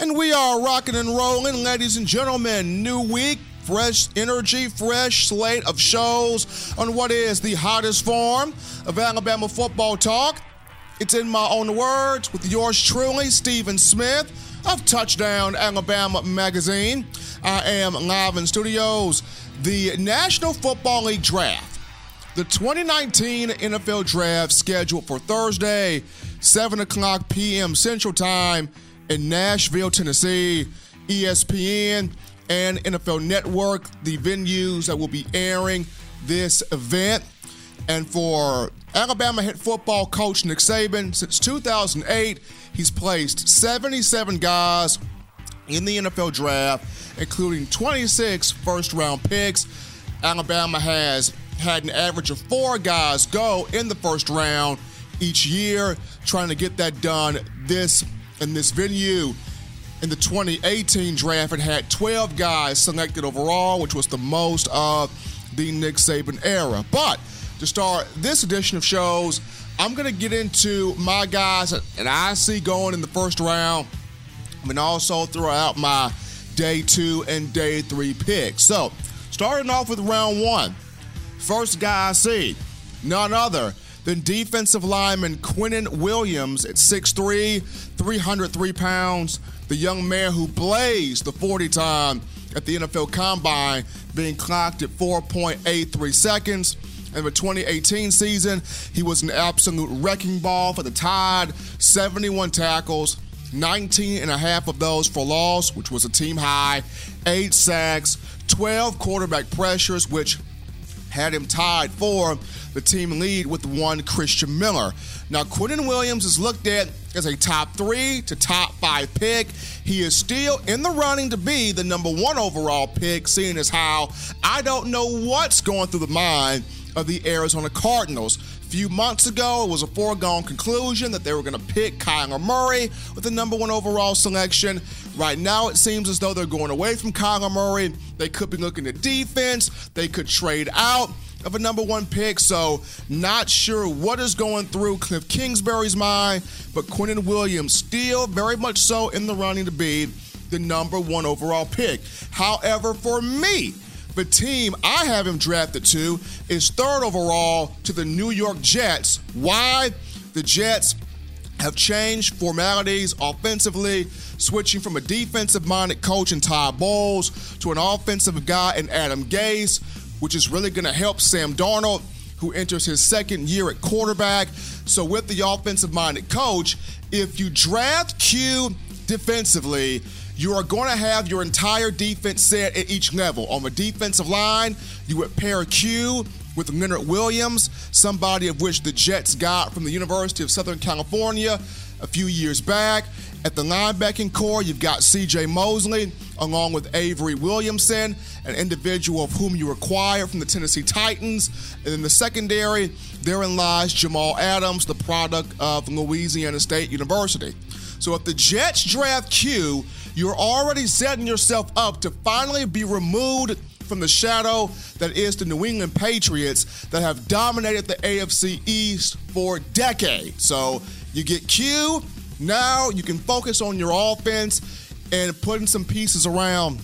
And we are rocking and rolling, ladies and gentlemen. New week, fresh energy, fresh slate of shows on what is the hottest form of Alabama football talk. It's in my own words with yours truly, Stephen Smith of Touchdown Alabama Magazine. I am live in studios. The National Football League Draft, the 2019 NFL Draft, scheduled for Thursday, 7 o'clock p.m. Central Time in Nashville, Tennessee. ESPN and NFL Network, the venues that will be airing this event. And for Alabama head football coach Nick Saban, since 2008, he's placed 77 guys in the NFL draft, including 26 first round picks. Alabama has had an average of four guys go in the first round each year, trying to get that done this in this venue. In the 2018 draft, it had 12 guys selected overall, which was the most of the Nick Saban era. But to start this edition of shows, I'm going to get into my guys that I see going in the first round, and also throw out my day two and day three picks. So, starting off with round one, first guy I see, none other than defensive lineman Quinnen Williams at 6'3, 303 pounds, the young man who blazed the 40 time at the NFL Combine, being clocked at 4.83 seconds. In the 2018 season, he was an absolute wrecking ball for the Tide, 71 tackles, 19 and a half of those for loss, which was a team high, 8 sacks, 12 quarterback pressures, which had him tied for the team lead with one Christian Miller. Now, Quinnen Williams is looked at as a top three to top five pick. He is still in the running to be the number one overall pick, seeing as how I don't know what's going through the mind of the Arizona Cardinals. A few months ago, it was a foregone conclusion that they were going to pick Kyler Murray with the number one overall selection. Right now, it seems as though they're going away from Kyler Murray. They could be looking at defense, they could trade out of a number one pick. So, not sure what is going through Cliff Kingsbury's mind, but Quinnen Williams still very much so in the running to be the number one overall pick. However, for me, the team I have him drafted to is third overall to the New York Jets. Why? The Jets have changed formalities offensively, switching from a defensive minded coach in Todd Bowles to an offensive guy in Adam Gase, which is really going to help Sam Darnold, who enters his second year at quarterback. So, with the offensive minded coach, if you draft Q defensively, you are going to have your entire defense set at each level. On the defensive line, you would pair Q with Leonard Williams, somebody of which the Jets got from the University of Southern California a few years back. At the linebacking corps, you've got CJ Mosley along with Avery Williamson, an individual of whom you acquired from the Tennessee Titans. And in the secondary, therein lies Jamal Adams, the product of Louisiana State University. So if the Jets draft Q, you're already setting yourself up to finally be removed from the shadow that is the New England Patriots that have dominated the AFC East for decades. So you get Q, now you can focus on your offense and putting some pieces around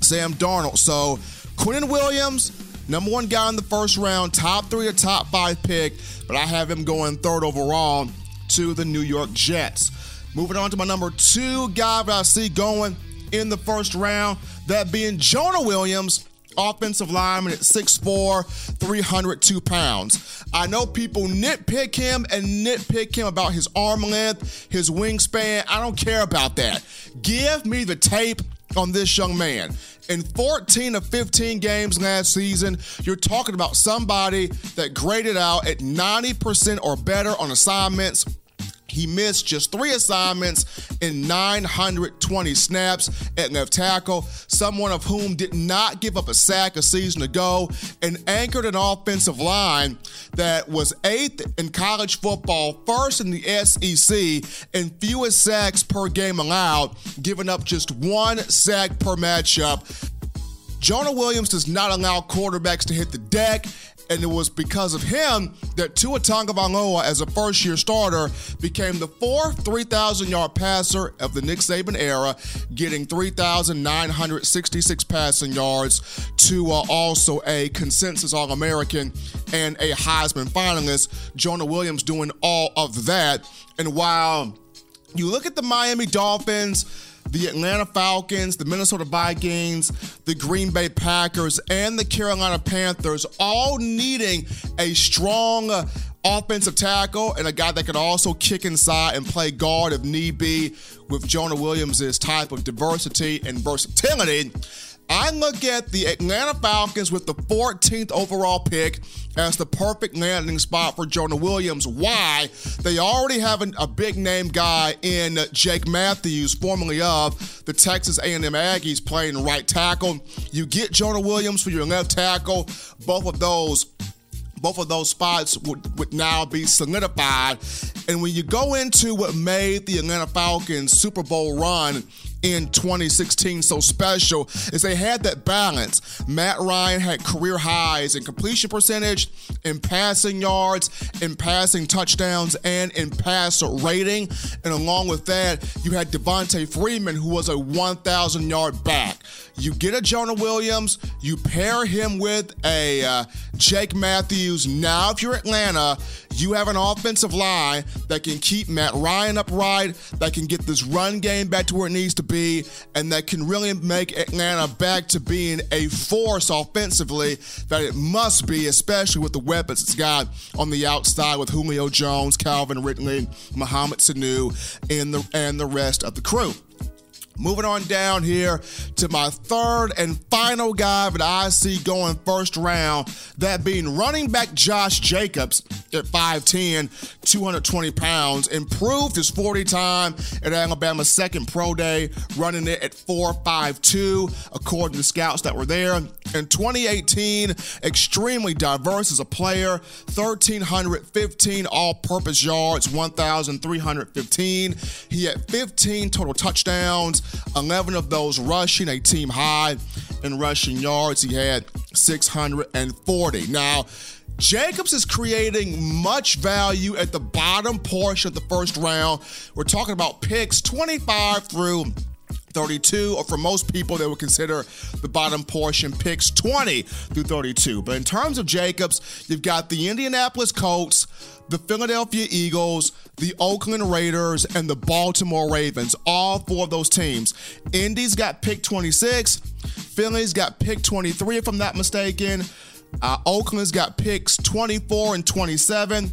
Sam Darnold. So Quinnen Williams, number one guy in the first round, top three or top five pick, but I have him going third overall to the New York Jets. Moving on to my number two guy that I see going in the first round, that being Jonah Williams, offensive lineman at 6'4, 302 pounds. I know people nitpick him and nitpick him about his arm length, his wingspan. I don't care about that. Give me the tape on this young man. In 14 of 15 games last season, you're talking about somebody that graded out at 90% or better on assignments he missed just three assignments in 920 snaps at left tackle, someone of whom did not give up a sack a season ago and anchored an offensive line that was eighth in college football, first in the SEC, and fewest sacks per game allowed, giving up just one sack per matchup. Jonah Williams does not allow quarterbacks to hit the deck And it was because of him that Tua Tagovailoa, as a first-year starter, became the fourth 3,000-yard passer of the Nick Saban era, getting 3,966 passing yards. Tua also a consensus All-American and a Heisman finalist. Jonah Williams doing all of that. And while you look at the Miami Dolphins, the Atlanta Falcons, the Minnesota Vikings, the Green Bay Packers, and the Carolina Panthers all needing a strong uh, offensive tackle and a guy that could also kick inside and play guard if need be with Jonah Williams' type of diversity and versatility. I look at the Atlanta Falcons with the 14th overall pick as the perfect landing spot for Jonah Williams. Why? They already have an, a big name guy in Jake Matthews, formerly of the Texas A&M Aggies, playing right tackle. You get Jonah Williams for your left tackle. Both of those both of those spots would, would now be solidified. And when you go into what made the Atlanta Falcons Super Bowl run in 2016 so special is they had that balance. Matt Ryan had career highs in completion percentage, in passing yards, in passing touchdowns, and in passer rating. And along with that, you had Devonta Freeman, who was a 1,000 yard back. You get a Jonah Williams, you pair him with a uh, Jake Matthews. Now, if you're Atlanta, you have an offensive line that can keep Matt Ryan upright, that can get this run game back to where it needs to be, and that can really make Atlanta back to being a force offensively that it must be, especially with the weapons it's got on the outside with Julio Jones, Calvin Ridley, Mohamed Sanu, and the and the rest of the crew. Moving on down here to my third and final guy that I see going first round, that being running back Josh Jacobs at 5'10, 220 pounds, improved his 40 time at Alabama's second pro day, running it at 4'5'2, according to scouts that were there. In 2018, extremely diverse as a player, 1,315 all purpose yards, 1,315. He had 15 total touchdowns. 11 of those rushing, a team high in rushing yards. He had 640. Now, Jacobs is creating much value at the bottom portion of the first round. We're talking about picks 25 through 32, or for most people, they would consider the bottom portion picks 20 through 32. But in terms of Jacobs, you've got the Indianapolis Colts, the Philadelphia Eagles, the Oakland Raiders, and the Baltimore Ravens. All four of those teams. Indy's got pick 26, Philly's got pick 23, if I'm not mistaken. Uh, Oakland's got picks 24 and 27.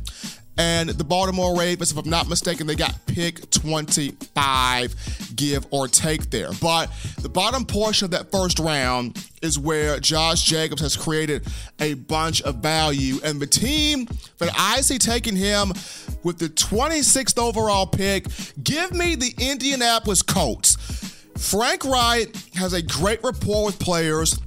And the Baltimore Ravens, if I'm not mistaken, they got pick 25, give or take there. But the bottom portion of that first round is where Josh Jacobs has created a bunch of value. And the team that I see taking him with the 26th overall pick, give me the Indianapolis Colts. Frank Reich has a great rapport with players.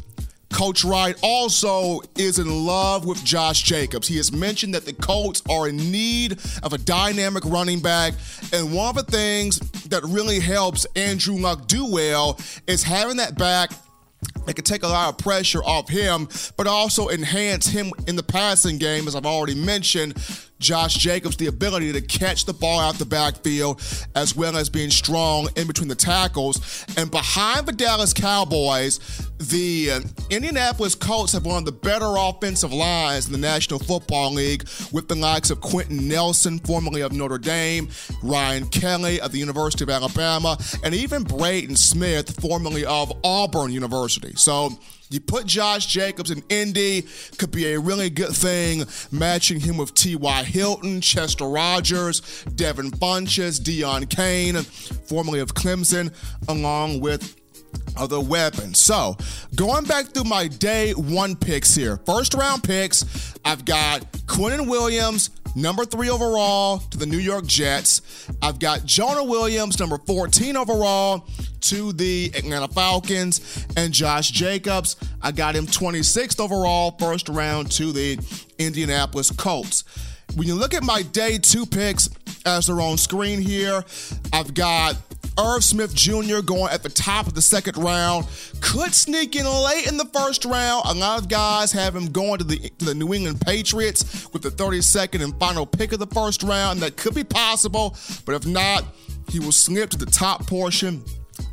Coach Wright also is in love with Josh Jacobs. He has mentioned that the Colts are in need of a dynamic running back. And one of the things that really helps Andrew Luck do well is having that back that could take a lot of pressure off him, but also enhance him in the passing game, as I've already mentioned. Josh Jacobs the ability to catch the ball out the backfield as well as being strong in between the tackles. And behind the Dallas Cowboys, the uh, Indianapolis Colts have one of the better offensive lines in the National Football League with the likes of Quenton Nelson, formerly of Notre Dame, Ryan Kelly of the University of Alabama, and even Braden Smith, formerly of Auburn University. So you put Josh Jacobs in Indy, could be a really good thing, matching him with T.Y. Hilton, Chester Rogers, Devin Funchess, Deon Cain, formerly of Clemson, along with other weapons. So, going back through my day one picks here. First round picks, I've got Quinnen Williams, number three overall to the New York Jets. I've got Jonah Williams, number 14 overall to the Atlanta Falcons. And Josh Jacobs, I got him 26th overall, first round to the Indianapolis Colts. When you look at my day two picks as they're on screen here, I've got Irv Smith Jr. going at the top of the second round. Could sneak in late in the first round. A lot of guys have him going to the, to the New England Patriots with the 32nd and final pick of the first round. That could be possible, but if not, he will slip to the top portion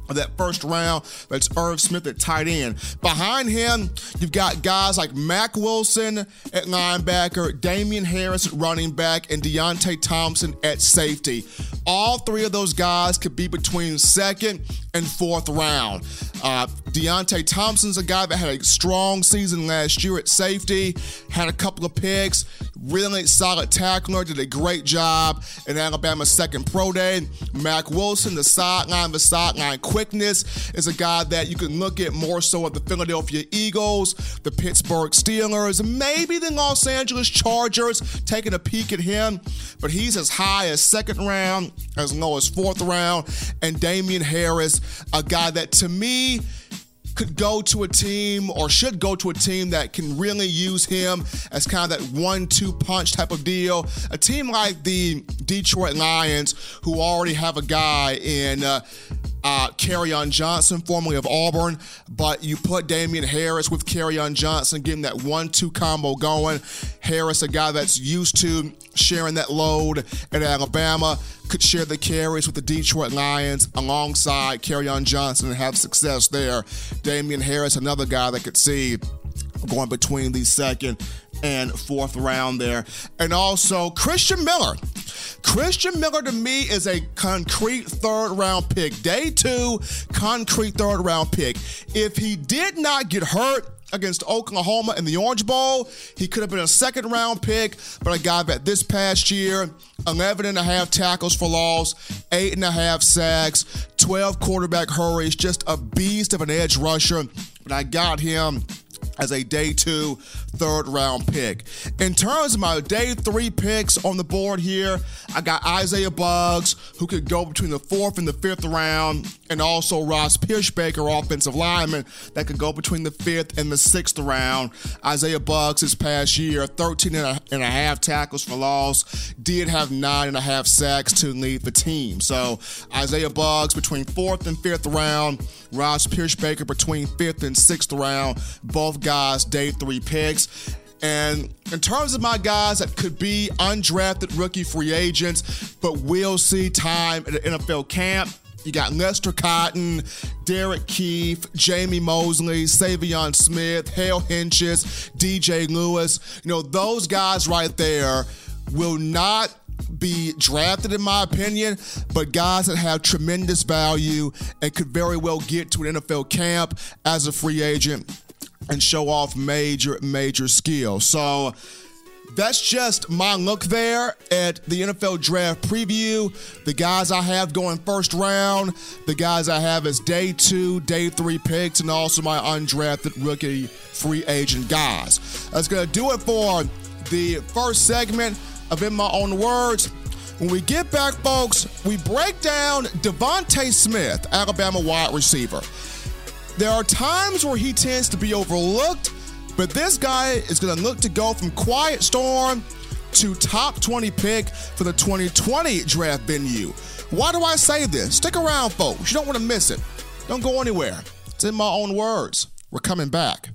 of that first round. That's Irv Smith at tight end. Behind him, you've got guys like Mack Wilson at linebacker, Damien Harris at running back, and Deionte Thompson at safety. All three of those guys could be between second and fourth round. Uh, Deionte Thompson's a guy that had a strong season last year at safety, had a couple of picks, really solid tackler, did a great job in Alabama's second pro day. Mack Wilson, the sideline, the sideline quickness, is a guy that you can look at more so at the Philadelphia Eagles, the Pittsburgh Steelers, maybe the Los Angeles Chargers, taking a peek at him. But he's as high as second round, as low as fourth round. And Damien Harris, a guy that to me, could go to a team or should go to a team that can really use him as kind of that one two punch type of deal. A team like the Detroit Lions, who already have a guy in. Uh, uh, Johnson, formerly of Auburn, but you put Damien Harris with Kerryon Johnson, getting that one-two combo going. Harris, a guy that's used to sharing that load at Alabama, could share the carries with the Detroit Lions alongside Kerryon Johnson and have success there. Damien Harris, another guy that could see going between the second and fourth round there. And also Christian Miller. Christian Miller to me is a concrete third round pick. Day two, concrete third round pick. If he did not get hurt, against Oklahoma in the Orange Bowl. He could have been a second round pick, but a guy that this past year, 11 and a half tackles for loss, eight and a half sacks, 12 quarterback hurries, just a beast of an edge rusher. But I got him as a day two third round pick. In terms of my day three picks on the board here, I got Isaiah Buggs, who could go between the fourth and the fifth round, and also Ross Pierschbacher, offensive lineman, that could go between the fifth and the sixth round. Isaiah Buggs this past year, 13 and a, and a half tackles for loss, did have nine and a half sacks to lead the team. So Isaiah Buggs between fourth and fifth round, Ross Pierschbacher between fifth and sixth round, both day three picks. And in terms of my guys that could be undrafted rookie free agents, but will see time at the NFL camp, you got Lester Cotton, Derek Kief, Jamey Mosley, Saivion Smith, Hale Hentges, DJ Lewis. You know, those guys right there will not be drafted, in my opinion, but guys that have tremendous value and could very well get to an NFL camp as a free agent and show off major, major skill. So that's just my look there at the NFL draft preview. The guys I have going first round, the guys I have as day two, day three picks, and also my undrafted rookie free agent guys. That's going to do it for the first segment of In My Own Words. When we get back, folks, we break down DeVonta Smith, Alabama wide receiver. There are times where he tends to be overlooked, but this guy is going to look to go from quiet storm to top 20 pick for the 2020 draft venue. Why do I say this? Stick around, folks. You don't want to miss it. Don't go anywhere. It's in my own words. We're coming back.